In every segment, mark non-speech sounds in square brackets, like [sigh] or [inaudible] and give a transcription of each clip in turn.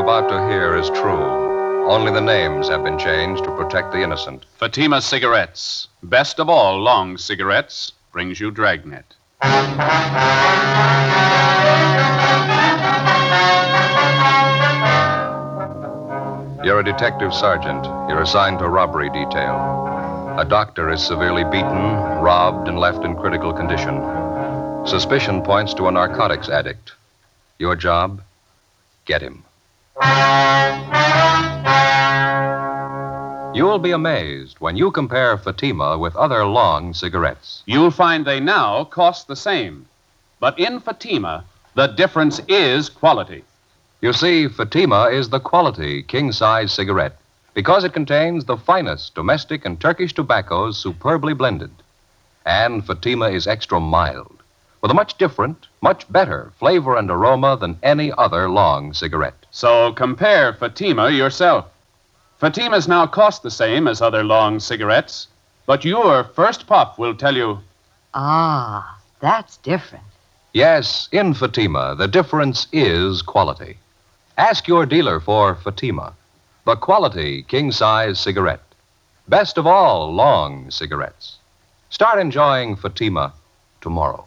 about to hear is true. Only the names have been changed to protect the innocent. Fatima Cigarettes, best of all long cigarettes, brings you Dragnet. You're a detective sergeant. You're assigned to robbery detail. A doctor is severely beaten, robbed, and left in critical condition. Suspicion points to a narcotics addict. Your job? Get him. You'll be amazed when you compare Fatima with other long cigarettes. You'll find they now cost the same. But in Fatima, the difference is quality. You see, Fatima is the quality king size cigarette because it contains the finest domestic and Turkish tobaccos superbly blended. And Fatima is extra mild with a much different, much better flavor and aroma than any other long cigarette. So compare Fatima yourself. Fatimas now cost the same as other long cigarettes, but your first puff will tell you Ah, that's different. Yes, in Fatima, the difference is quality. Ask your dealer for Fatima, the quality king size cigarette. Best of all long cigarettes. Start enjoying Fatima tomorrow.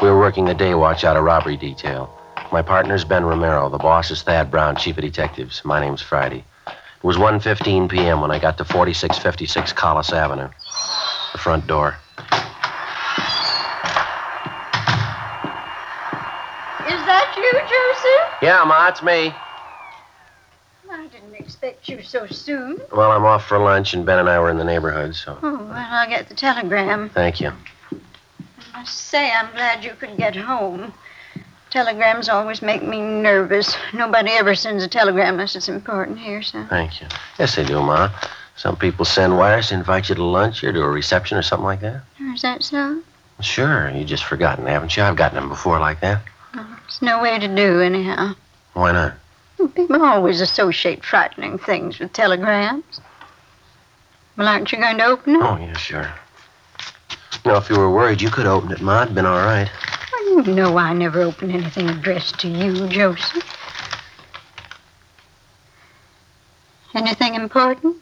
We were working the day watch out of robbery detail. My partner's Ben Romero. The boss is Thad Brown, chief of detectives. My name's Friday. It was 1.15 p.m. when I got to 4656 Collis Avenue. The front door. Is that you, Joseph? Yeah, Ma, it's me. I didn't expect you so soon. Well, I'm off for lunch, and Ben and I were in the neighborhood, so Oh, well, I'll get the telegram. thank you. I say, I'm glad you could get home. Telegrams always make me nervous. Nobody ever sends a telegram unless it's important here, so. Thank you. Yes, they do, Ma. Some people send wires to invite you to lunch or to a reception or something like that. Is that so? Sure, you just forgotten, haven't you? I've gotten them before like that. It's no way to do, anyhow. Why not? People always associate frightening things with telegrams. Well, aren't you going to open it? Oh, yeah, sure. Know, if you were worried, you could open it, Ma. It'd been all right. Well, you know I never open anything addressed to you, Joseph. Anything important?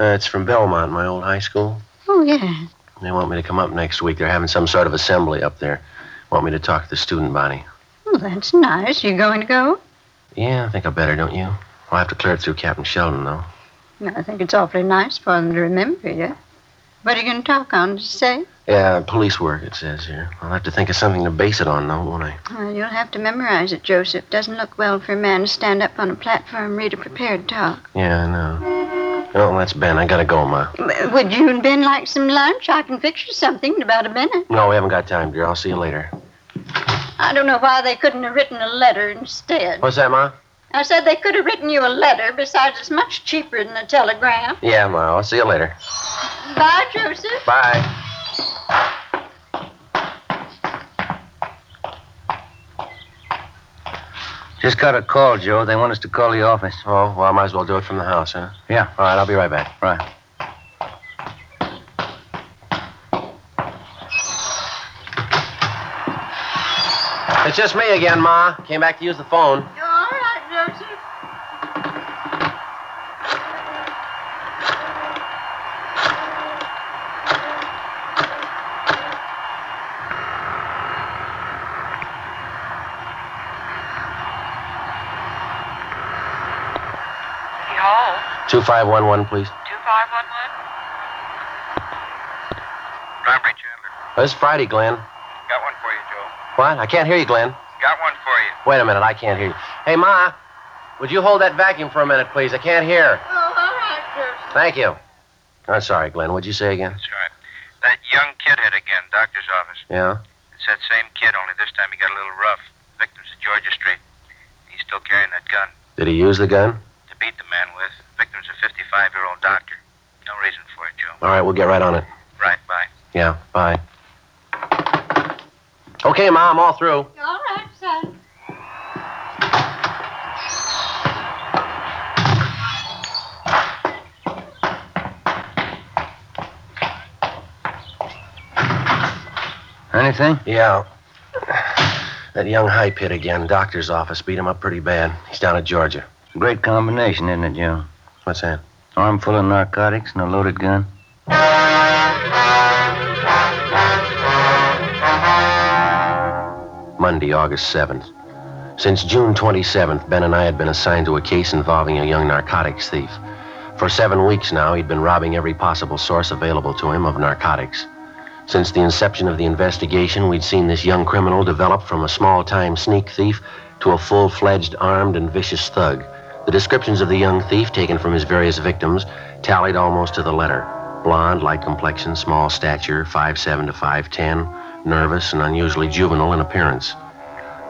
Uh, it's from Belmont, my old high school. Oh, yeah. They want me to come up next week. They're having some sort of assembly up there. Want me to talk to the student body. Well, that's nice. You going to go? Yeah, I think I better, don't you? I'll have to clear it through Captain Sheldon, though. I think it's awfully nice for them to remember you. What are you going to talk on, to say? Yeah, police work, it says here. I'll have to think of something to base it on, though, won't I? Well, you'll have to memorize it, Joseph. Doesn't look well for a man to stand up on a platform and read a prepared talk. Yeah, I know. Oh, that's Ben. I gotta go, Ma. W- Would you and Ben like some lunch? I can fix you something in about a minute. No, we haven't got time, dear. I'll see you later. I don't know why they couldn't have written a letter instead. What's that, Ma? I said they could have written you a letter. Besides, it's much cheaper than a telegram. Yeah, Ma. I'll see you later. Bye, Joseph. Bye. Just got a call, Joe. They want us to call the office. Oh, well, I might as well do it from the house, huh? Yeah. All right, I'll be right back. Right. It's just me again, Ma. Came back to use the phone. All right, Joseph. City Hall, 2511, please. 2511. Robbery, Chandler. Oh, this is Friday, Glenn. Got one for you, Joe. What? I can't hear you, Glenn. Got one for you. Wait a minute. I can't hear you. Hey, Ma. Would you hold that vacuum for a minute, please? I can't hear. Oh, all right, Joseph. Thank you. I'm sorry, Glenn. What'd you say again? That's right. That young kid hit again, doctor's office. Yeah? It's that same kid, only this time he got a little rough. Victim's at Georgia Street. He's still carrying that gun Did he use the gun? to beat the man with. Victim's a 55 year old doctor. No reason for it, Joe. All right, we'll get right on it. Right, bye. Yeah, bye. Okay, Ma, I'm all through. All right, son. Anything? Yeah. That young hype hit again. Doctor's office beat him up pretty bad. He's down at Georgia. Great combination, isn't it, Joe? What's that? Arm full of narcotics and a loaded gun. Monday, August 7th. Since June 27th, Ben and I had been assigned to a case involving a young narcotics thief. For seven weeks now, he'd been robbing every possible source available to him of narcotics. Since the inception of the investigation, we'd seen this young criminal develop from a small time sneak thief to a full fledged armed and vicious thug. The descriptions of the young thief, taken from his various victims, tallied almost to the letter. Blonde, light complexion, small stature, 5'7 to 5'10, nervous and unusually juvenile in appearance.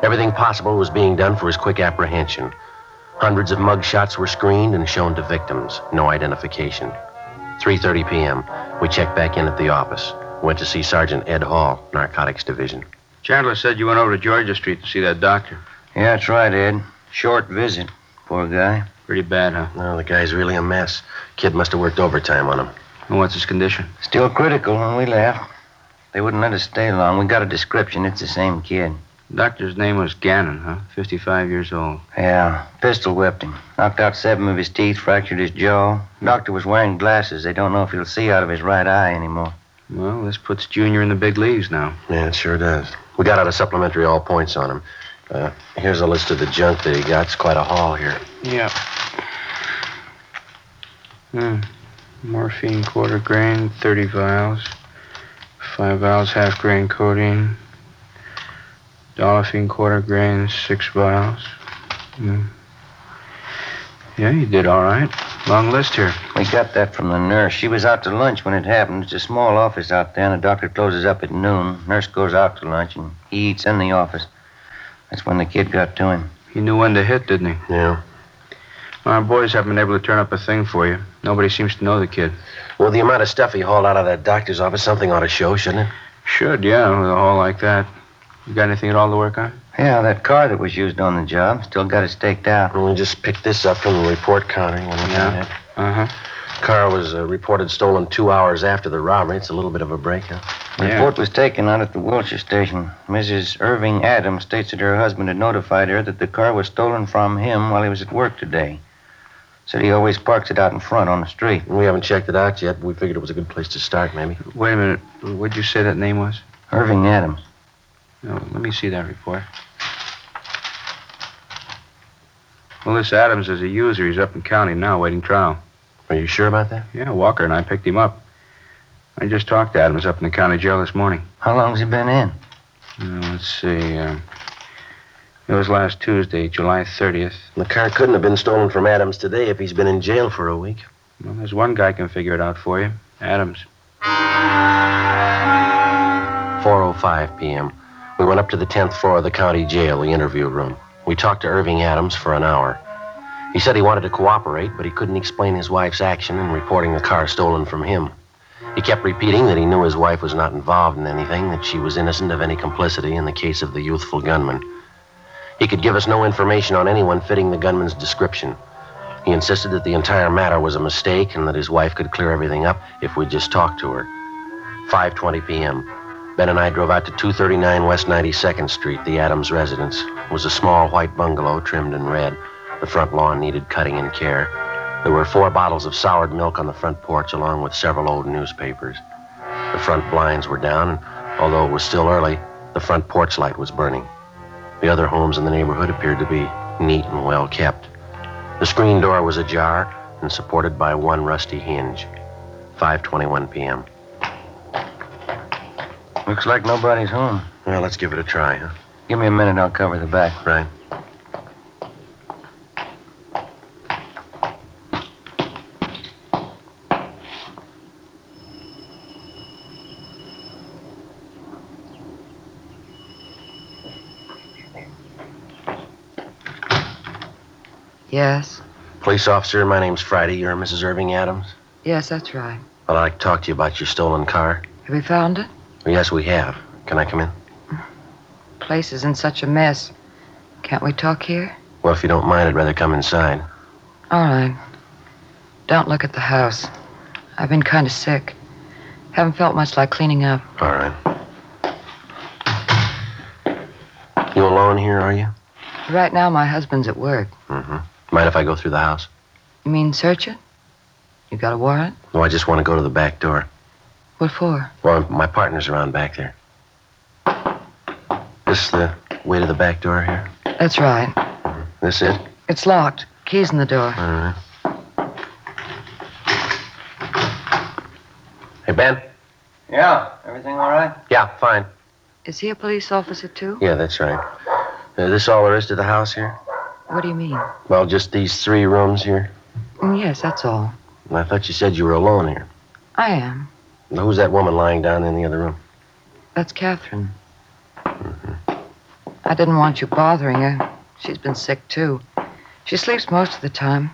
Everything possible was being done for his quick apprehension. Hundreds of mug shots were screened and shown to victims. No identification. 3:30 p.m. We checked back in at the office. Went to see Sergeant Ed Hall, Narcotics Division. Chandler said you went over to Georgia Street to see that doctor. Yeah, that's right, Ed. Short visit. Poor guy. Pretty bad, huh? Well, the guy's really a mess. Kid must have worked overtime on him. And what's his condition? Still critical when we left. They wouldn't let us stay long. We got a description. It's the same kid. Doctor's name was Gannon, huh? 55 years old. Yeah, pistol whipped him. Knocked out seven of his teeth, fractured his jaw. Doctor was wearing glasses. They don't know if he'll see out of his right eye anymore. Well, this puts Junior in the big leagues now. Yeah, it sure does. We got out a supplementary all points on him. Uh, here's a list of the junk that he got. It's quite a haul here. Yeah. Hmm. Morphine quarter grain, 30 vials. Five vials half grain codeine. Dolophine quarter grain, six vials. Hmm. Yeah, you did all right. Long list here. We got that from the nurse. She was out to lunch when it happened. It's a small office out there, and the doctor closes up at noon. Nurse goes out to lunch, and he eats in the office. That's when the kid got to him. He knew when to hit, didn't he? Yeah. Our boys haven't been able to turn up a thing for you. Nobody seems to know the kid. Well, the amount of stuff he hauled out of that doctor's office, something ought to show, shouldn't it? Should, yeah, with a haul like that. You got anything at all to work on? Yeah, that car that was used on the job. Still got it staked out. Well, we just picked this up from the report counter. You wanna look Yeah. it? Uh huh. Car was uh, reported stolen two hours after the robbery. It's a little bit of a break, huh? The Yeah. report was taken out at the Wilshire station. Mrs. Irving Adams states that her husband had notified her that the car was stolen from him while he was at work today. Said he always parks it out in front on the street. We haven't checked it out yet. But we figured it was a good place to start, maybe. Wait a minute. What'd you say that name was? Irving Adams. No, let me see that report. Well, this Adams is a user. He's up in county now, waiting trial. Are you sure about that? Yeah, Walker and I picked him up. I just talked to Adams up in the county jail this morning. How long's he been in? Uh, let's see. Uh, it was last Tuesday, July 30th. The car couldn't have been stolen from Adams today if he's been in jail for a week. Well, there's one guy can figure it out for you. Adams. 4.05 p.m. We went up to the 10th floor of the county jail, the interview room. We talked to Irving Adams for an hour. He said he wanted to cooperate, but he couldn't explain his wife's action in reporting the car stolen from him. He kept repeating that he knew his wife was not involved in anything, that she was innocent of any complicity in the case of the youthful gunman. He could give us no information on anyone fitting the gunman's description. He insisted that the entire matter was a mistake and that his wife could clear everything up if we just talked to her. 5:20 p.m. Ben and I drove out to 239 West 92nd Street, the Adams residence. It was a small white bungalow trimmed in red. The front lawn needed cutting and care. There were four bottles of soured milk on the front porch, along with several old newspapers. The front blinds were down, and although it was still early, the front porch light was burning. The other homes in the neighborhood appeared to be neat and well kept. The screen door was ajar and supported by one rusty hinge. 5:21 p.m. Looks like nobody's home. Well, let's give it a try, huh? Give me a minute, I'll cover the back. Right. Yes. Police officer, my name's Friday. You're Mrs. Irving Adams. Yes, that's right. Well, I'd like to talk to you about your stolen car. Have you found it? Yes, we have. Can I come in? Place is in such a mess. Can't we talk here? Well, if you don't mind, I'd rather come inside. All right. Don't look at the house. I've been kind of sick. Haven't felt much like cleaning up. All right. You alone here, are you? Right now, my husband's at work. Mm-hmm. Mind if I go through the house? You mean search it? You got a warrant? No, I just want to go to the back door. What for? Well, my partner's around back there. This the way to the back door here? That's right. This it? It's locked. Keys in the door. All right. Hey, Ben? Yeah, everything all right? Yeah, fine. Is he a police officer, too? Yeah, that's right. Uh, this all there is to the house here? What do you mean? Well, just these three rooms here. Mm, Yes, that's all. I thought you said you were alone here. I am. Now, who's that woman lying down in the other room? That's Catherine. I didn't want you bothering her. She's been sick, too. She sleeps most of the time.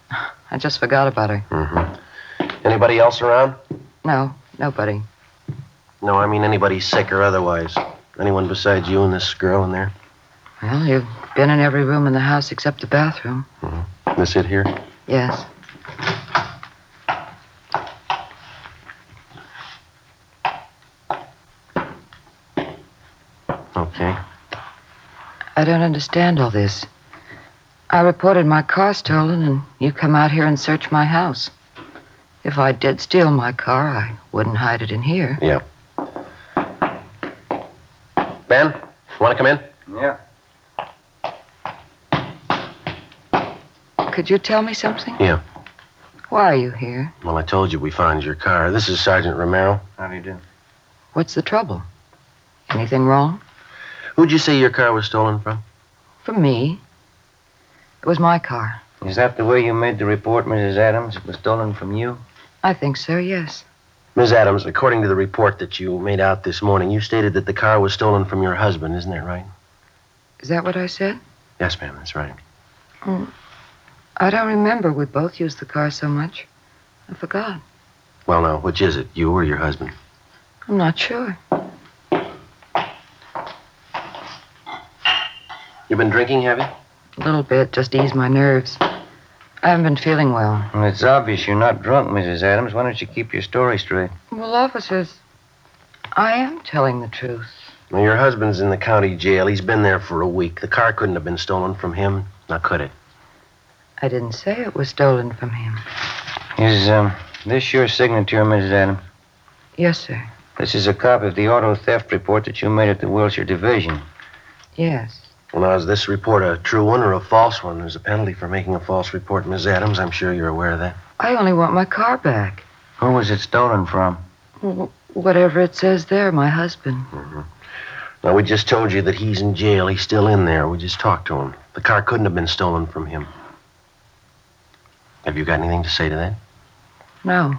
[sighs] I just forgot about her. Mm-hmm. Anybody else around? No, nobody. No, I mean anybody sick or otherwise. Anyone besides you and this girl in there? Well, you've been in every room in the house except the bathroom. Mm-hmm. This it here? Yes. Okay. I don't understand all this. I reported my car stolen, and you come out here and search my house. If I did steal my car, I wouldn't hide it in here. Yeah. Ben, want to come in? Yeah. Could you tell me something? Yeah. Why are you here? Well, I told you we found your car. This is Sergeant Romero. How do you do? What's the trouble? Anything wrong? Who'd you say your car was stolen from? From me. It was my car. Is that the way you made the report, Mrs. Adams? It was stolen from you? I think so, yes. Ms. Adams, according to the report that you made out this morning, you stated that the car was stolen from your husband. Isn't that right? Is that what I said? Yes, ma'am, that's right. Mm. I don't remember. We both used the car so much. I forgot. Well, now, which is it, you or your husband? I'm not sure. You've been drinking, have you? A little bit, just to ease my nerves. I haven't been feeling well. Well, it's obvious you're not drunk, Mrs. Adams. Why don't you keep your story straight? Well, officers, I am telling the truth. Well, your husband's in the county jail. He's been there for a week. The car couldn't have been stolen from him. Now, could it? I didn't say it was stolen from him. Is um, this your signature, Mrs. Adams? Yes, sir. This is a copy of the auto theft report that you made at the Wilshire Division. Yes. Well, now, is this report a true one or a false one? There's a penalty for making a false report, Ms. Adams. I'm sure you're aware of that. I only want my car back. Who was it stolen from? Wh- Whatever it says there, my husband. Now, we just told you that he's in jail. He's still in there. We just talked to him. The car couldn't have been stolen from him. Have you got anything to say to that? No.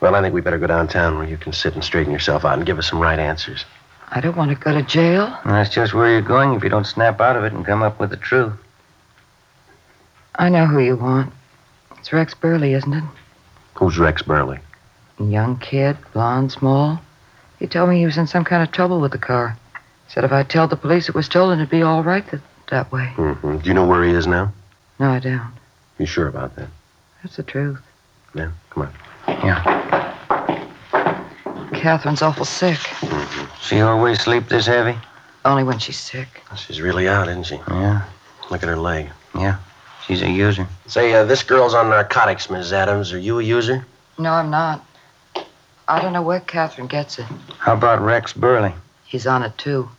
Well, I think we better go downtown where you can sit and straighten yourself out and give us some right answers. I don't want to go to jail. And that's just where you're going if you don't snap out of it and come up with the truth. I know who you want. It's Rex Burley, isn't it? Who's Rex Burley? Young kid, blonde, small. He told me he was in some kind of trouble with the car. Said if I tell the police it was stolen, it'd be all right that, that way. Mm-hmm. Do you know where he is now? No, I don't. You sure about that? That's the truth. Yeah, come on. Yeah. Catherine's awful sick. She always sleep this heavy? Only when she's sick. She's really out, isn't she? Yeah, Look at her leg. Yeah. She's a user. Say, uh, this girl's on narcotics, Ms. Adams. Are you a user? No, I'm not. I don't know where Catherine gets it. How about Rex Burley? He's on it, too.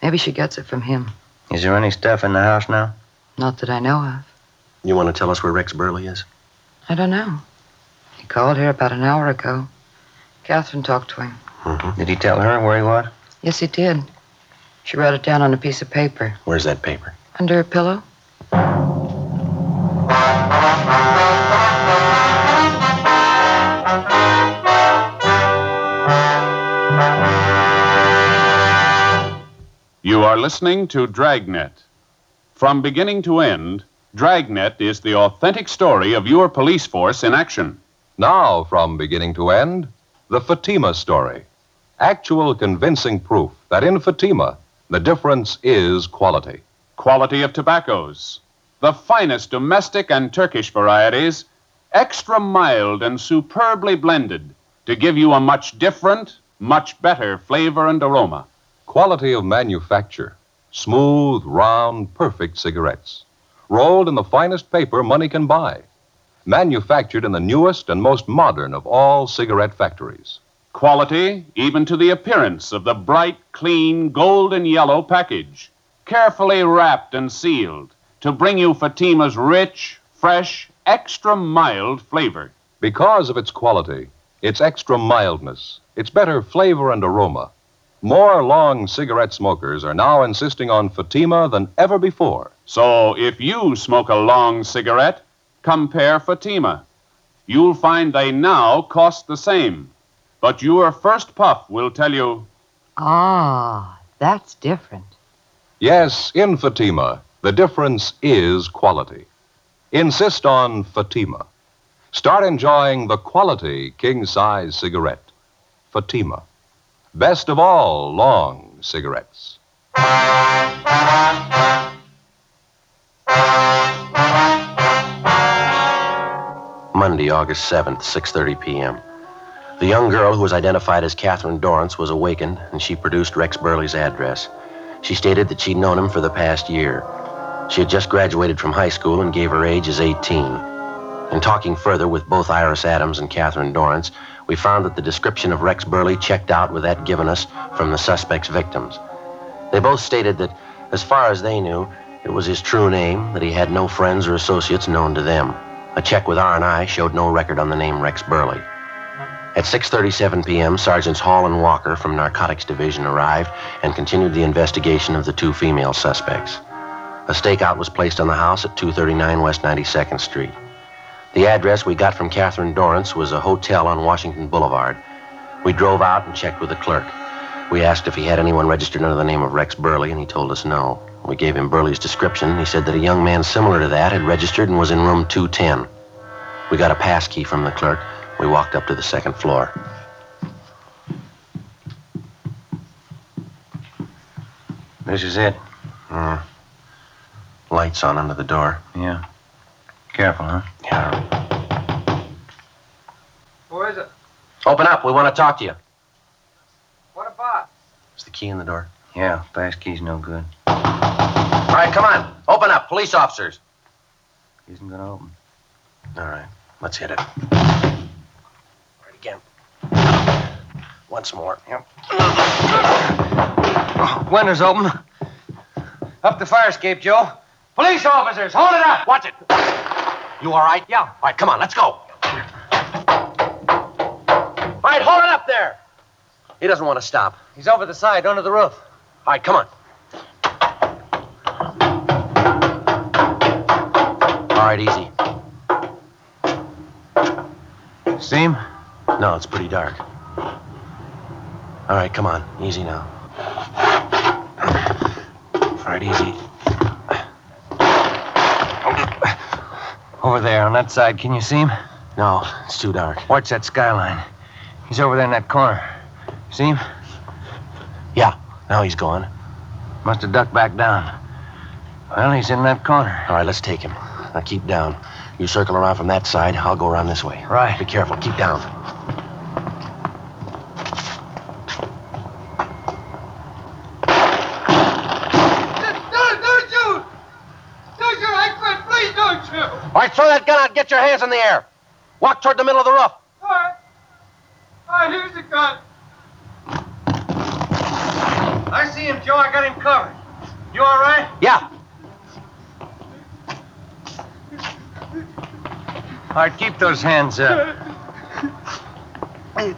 Maybe she gets it from him. Is there any stuff in the house now? Not that I know of. You want to tell us where Rex Burley is? I don't know. He called here about an hour ago. Catherine talked to him. Mm-hmm. Did he tell her where he was? Yes, he did. She wrote it down on a piece of paper. Where's that paper? Under her pillow? You are listening to Dragnet. From beginning to end, Dragnet is the authentic story of your police force in action. Now, from beginning to end, the Fatima story. Actual convincing proof that in Fatima, the difference is quality. Quality of tobaccos. The finest domestic and Turkish varieties, extra mild and superbly blended to give you a much different, much better flavor and aroma. Quality of manufacture. Smooth, round, perfect cigarettes. Rolled in the finest paper money can buy. Manufactured in the newest and most modern of all cigarette factories. Quality, even to the appearance of the bright, clean, golden yellow package, carefully wrapped and sealed to bring you Fatima's rich, fresh, extra mild flavor. Because of its quality, its extra mildness, its better flavor and aroma, more long cigarette smokers are now insisting on Fatima than ever before. So if you smoke a long cigarette, compare Fatima. You'll find they now cost the same. But your first puff will tell you Ah, that's different. Yes, in Fatima, the difference is quality. Insist on Fatima. Start enjoying the quality king size cigarette. Fatima. Best of all long cigarettes. Monday, August 7th, 6:30 p.m. The young girl who was identified as Catherine Dorrance was awakened, and she produced Rex Burley's address. She stated that she'd known him for the past year. She had just graduated from high school and gave her age as 18. In talking further with both Iris Adams and Catherine Dorrance, we found that the description of Rex Burley checked out with that given us from the suspect's victims. They both stated that, as far as they knew, it was his true name, that he had no friends or associates known to them. A check with R&I showed no record on the name Rex Burley. At 6:37 p.m., Sergeants Hall and Walker from Narcotics Division arrived and continued the investigation of the two female suspects. A stakeout was placed on the house at 239 West 92nd Street. The address we got from Catherine Dorrance was a hotel on Washington Boulevard. We drove out and checked with the clerk. We asked if he had anyone registered under the name of Rex Burley, and he told us no. We gave him Burley's description. He said that a young man similar to that had registered and was in room 210. We got a pass key from the clerk. We walked up to the second floor. This is it. Uh, lights on under the door. Yeah. Careful, huh? Yeah. Who is it? Open up. We want to talk to you. What about? Is the key in the door? Yeah, fast key's no good. All right, come on. Open up. Police officers. Isn't gonna open. All right. Let's hit it. All right, again. Once more. Yep. Oh, Windows open. Up the fire escape, Joe. Police officers, hold it up! Watch it. You all right? Yeah. All right, come on. Let's go. All right, hold it up there. He doesn't want to stop. He's over the side, under the roof. All right, come on. All right, easy. See him? No, it's pretty dark. All right, come on. Easy now. All right, easy. Over there on that side. Can you see him? No, it's too dark. Watch that skyline. He's over there in that corner. See him? Yeah, now he's gone. Must have ducked back down. Well, he's in that corner. All right, let's take him. Now keep down. You circle around from that side. I'll go around this way. Right. Be careful. Keep down. Don't, don't shoot! Don't shoot! I quit! Please! All right, throw that gun out. Get your hands in the air. Walk toward the middle of the roof. All right. All right, here's the gun. I see him, Joe. I got him covered. You all right? Yeah. All right, keep those hands up. All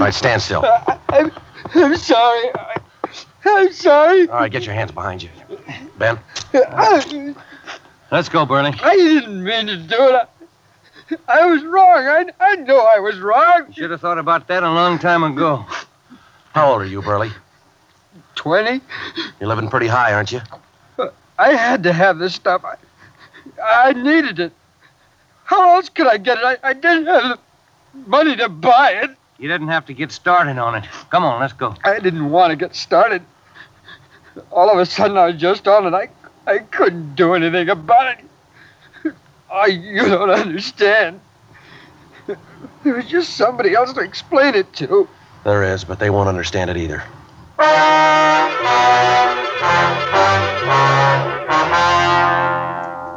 right, stand still. I'm, I'm sorry. I, I'm sorry. All right, get your hands behind you. Ben. I, Let's go, Burley. I didn't mean to do it. I, I was wrong. I, I know I was wrong. You Should have thought about that a long time ago. How old are you, Burley? 20? You're living pretty high, aren't you? I had to have this stuff. I, I needed it. How else could I get it? I, I didn't have the money to buy it. You didn't have to get started on it. Come on, let's go. I didn't want to get started. All of a sudden, I was just on it. I, I couldn't do anything about it. I, you don't understand. There was just somebody else to explain it to. There is, but they won't understand it either.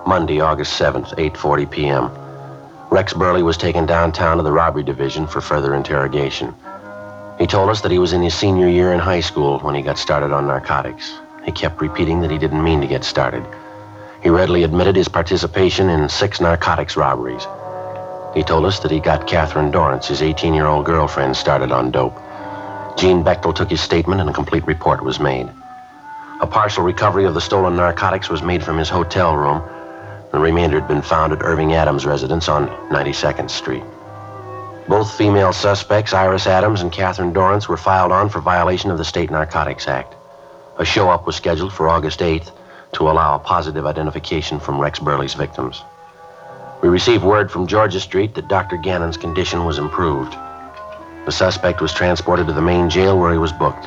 Monday, August 7th, 8:40 p.m. Rex Burley was taken downtown to the robbery division for further interrogation. He told us that he was in his senior year in high school when he got started on narcotics. He kept repeating that he didn't mean to get started. He readily admitted his participation in six narcotics robberies. He told us that he got Catherine Dorrance, his 18-year-old girlfriend, started on dope. Gene Bechtel took his statement and a complete report was made. A partial recovery of the stolen narcotics was made from his hotel room. The remainder had been found at Irving Adams' residence on 92nd Street. Both female suspects, Iris Adams and Catherine Dorrance, were filed on for violation of the State Narcotics Act. A show up was scheduled for August 8th to allow a positive identification from Rex Burley's victims. We received word from Georgia Street that Dr. Gannon's condition was improved. The suspect was transported to the main jail where he was booked.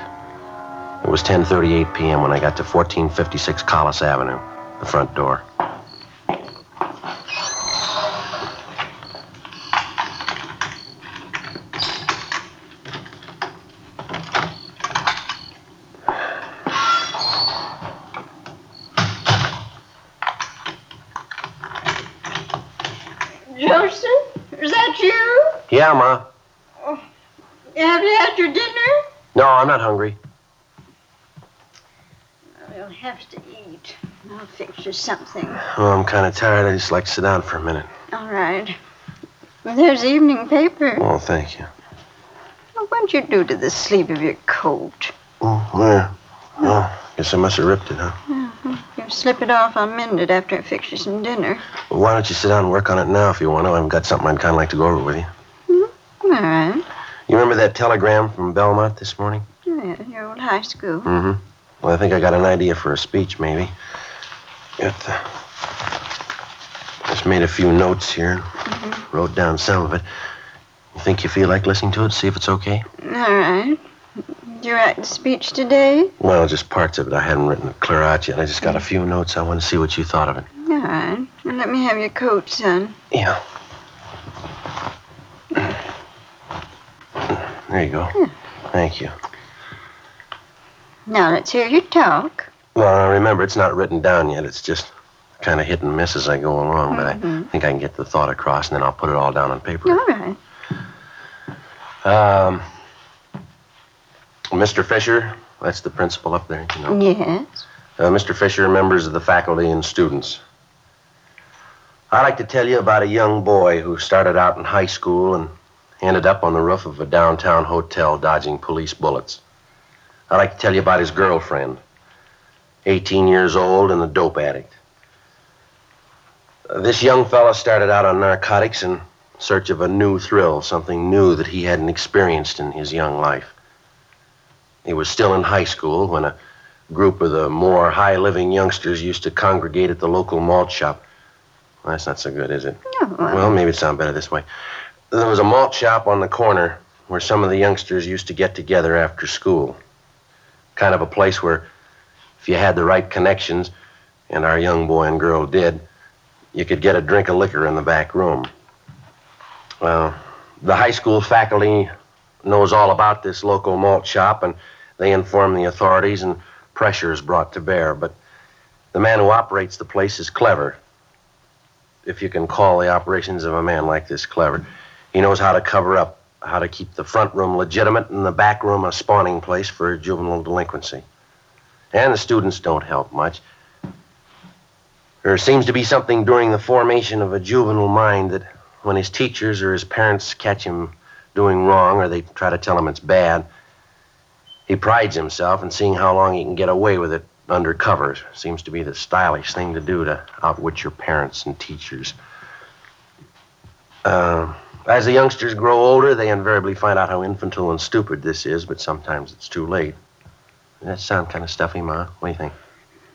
It was 10:38 p.m. when I got to 1456 Collis Avenue, the front door. Joseph, is that you? Yeah, Ma. Have you had your dinner? No, I'm not hungry. We'll have to eat. I'll fix you something. Oh, I'm kind of tired. I just like to sit down for a minute. All right. Well, there's the evening paper. Oh, thank you. Well, what'd you do to the sleeve of your coat? Oh, where? Oh, guess I must have ripped it, huh? You slip it off, I'll mend it after I fix you some dinner. Well, why don't you sit down and work on it now if you want to? I've got something I'd kind of like to go over with you. hmm All right. You remember that telegram from Belmont this morning? Yeah, your old high school. Mm-hmm. Well, I think I got an idea for a speech, maybe. Got the... Just made a few notes here. Mm-hmm. Wrote down some of it. You think you feel like listening to it? See if it's okay? All right. Did you write the speech today? Well, just parts of it. I hadn't written it clear out yet. I just got a mm. few notes. I want to see what you thought of it. All right. Well, let me have your coat, son. Yeah. There you go. Yeah. Thank you. Now let's hear you talk. Well, remember, it's not written down yet. It's just kind of hit and miss as I go along, but I Mhm. think I can get the thought across, and then I'll put it all down on paper. All right. Um, Mr. Fisher, that's the principal up there, you know. Yes. Uh, Mr. Fisher, members of the faculty and students. I'd like to tell you about a young boy who started out in high school and ended up on the roof of a downtown hotel dodging police bullets. I'd like to tell you about his girlfriend, 18 years old and a dope addict. Uh, this young fellow started out on narcotics in search of a new thrill, something new that he hadn't experienced in his young life. He was still in high school when a group of the more high living youngsters used to congregate at the local malt shop. Well, that's not so good, is it? Oh, well, Well, maybe it sounds better this way. There was a malt shop on the corner where some of the youngsters used to get together after school. Kind of a place where, if you had the right connections, and our young boy and girl did, you could get a drink of liquor in the back room. Well, the high school faculty knows all about this local malt shop, and they inform the authorities, and pressure is brought to bear. But the man who operates the place is clever if you can call the operations of a man like this clever. He knows how to cover up, how to keep the front room legitimate and the back room a spawning place for juvenile delinquency. And the students don't help much. There seems to be something during the formation of a juvenile mind that when his teachers or his parents catch him doing wrong or they try to tell him it's bad, he prides himself in seeing how long he can get away with it undercover. Seems to be the stylish thing to do to outwit your parents and teachers. Uh, as the youngsters grow older, they invariably find out how infantile and stupid this is, but sometimes it's too late. That sound kind of stuffy, Ma? What do you think?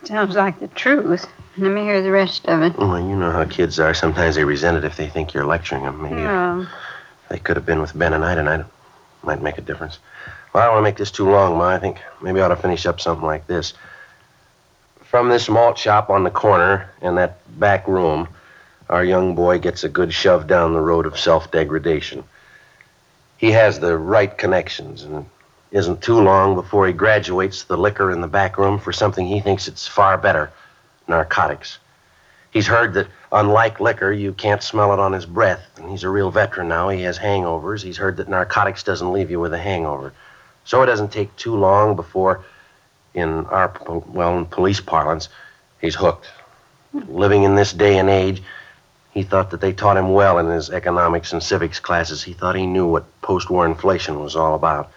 Sounds like the truth. Let me hear the rest of it. Well, you know how kids are. Sometimes they resent it if they think you're lecturing them. Maybe No. Oh. they could have been with Ben and I tonight, might make a difference. Well, I don't want to make this too long, Ma. I think maybe I ought to finish up something like this. From this malt shop on the corner and that back room, our young boy gets a good shove down the road of self degradation. He has the right connections, and isn't too long before he graduates the liquor in the back room for something he thinks it's far better narcotics. He's heard that, unlike liquor, you can't smell it on his breath, and he's a real veteran now. He has hangovers. He's heard that narcotics doesn't leave you with a hangover. So it doesn't take too long before, in our, well, in police parlance, he's hooked. Living in this day and age, he thought that they taught him well in his economics and civics classes. He thought he knew what post war inflation was all about.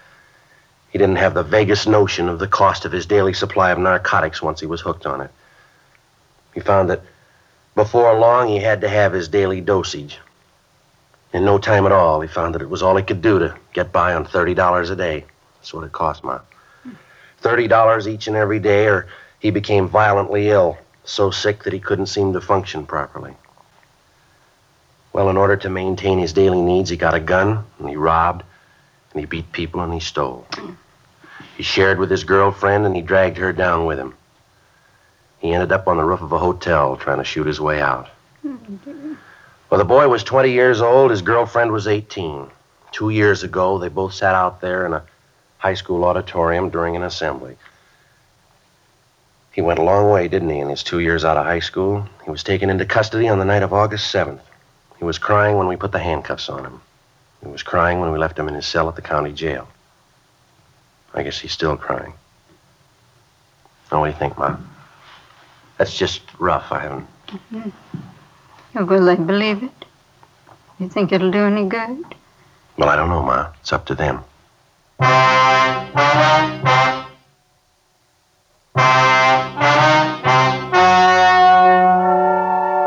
He didn't have the vaguest notion of the cost of his daily supply of narcotics once he was hooked on it. He found that before long he had to have his daily dosage. In no time at all, he found that it was all he could do to get by on $30 a day. That's what it cost, Ma. $30 each and every day, or he became violently ill, so sick that he couldn't seem to function properly. Well, in order to maintain his daily needs, he got a gun, and he robbed, and he beat people, and he stole. He shared with his girlfriend, and he dragged her down with him. He ended up on the roof of a hotel trying to shoot his way out. Well, the boy was 20 years old, his girlfriend was 18. Two years ago, they both sat out there in a high school auditorium during an assembly. He went a long way, didn't he, in his two years out of high school? He was taken into custody on the night of August 7th. He was crying when we put the handcuffs on him. He was crying when we left him in his cell at the county jail. I guess he's still crying. Now, what do you think, Ma? That's just rough. I haven't. Oh, Will they believe it? You think it'll do any good? Well, I don't know, Ma. It's up to them.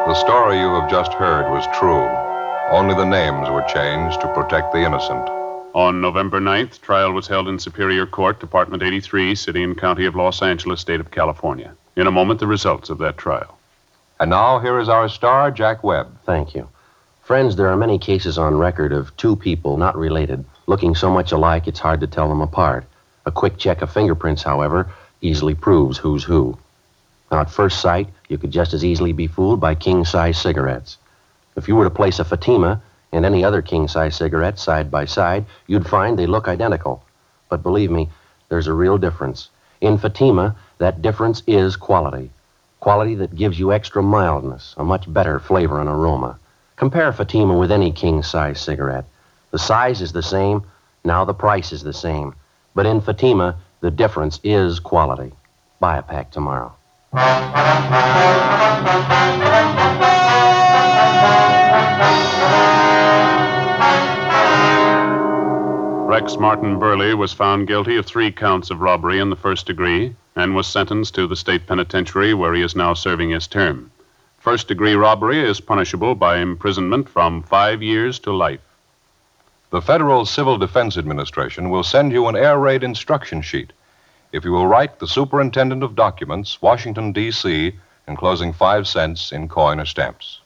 The story you have just heard was true. Only the names were changed to protect the innocent. On November 9th, trial was held in Superior Court, Department 83, City and County of Los Angeles, State of California. In a moment, the results of that trial. And now here is our star, Jack Webb. Thank you. Friends, there are many cases on record of two people, not related, looking so much alike it's hard to tell them apart. A quick check of fingerprints, however, easily proves who's who. Now, at first sight, you could just as easily be fooled by king size cigarettes. If you were to place a Fatima and any other king size cigarette side by side, you'd find they look identical. But believe me, there's a real difference. In Fatima, that difference is quality. Quality that gives you extra mildness, a much better flavor and aroma. Compare Fatima with any king size cigarette. The size is the same, now the price is the same. But in Fatima, the difference is quality. Buy a pack tomorrow. Rex Martin Burley was found guilty of three counts of robbery in the first degree and was sentenced to the state penitentiary where he is now serving his term. First degree robbery is punishable by imprisonment from five years to life. The Federal Civil Defense Administration will send you an air raid instruction sheet if you will write the Superintendent of Documents, Washington, D.C., enclosing five cents in coin or stamps.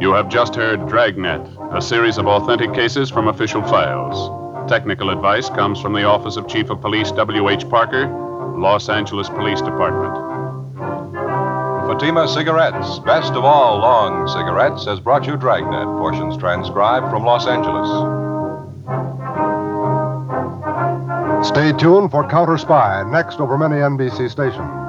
You have just heard Dragnet, a series of authentic cases from official files. Technical advice comes from the Office of Chief of Police W.H. Parker, Los Angeles Police Department. Fatima Cigarettes, best of all long cigarettes, has brought you Dragnet, portions transcribed from Los Angeles. Stay tuned for Counter Spy, next over many NBC stations.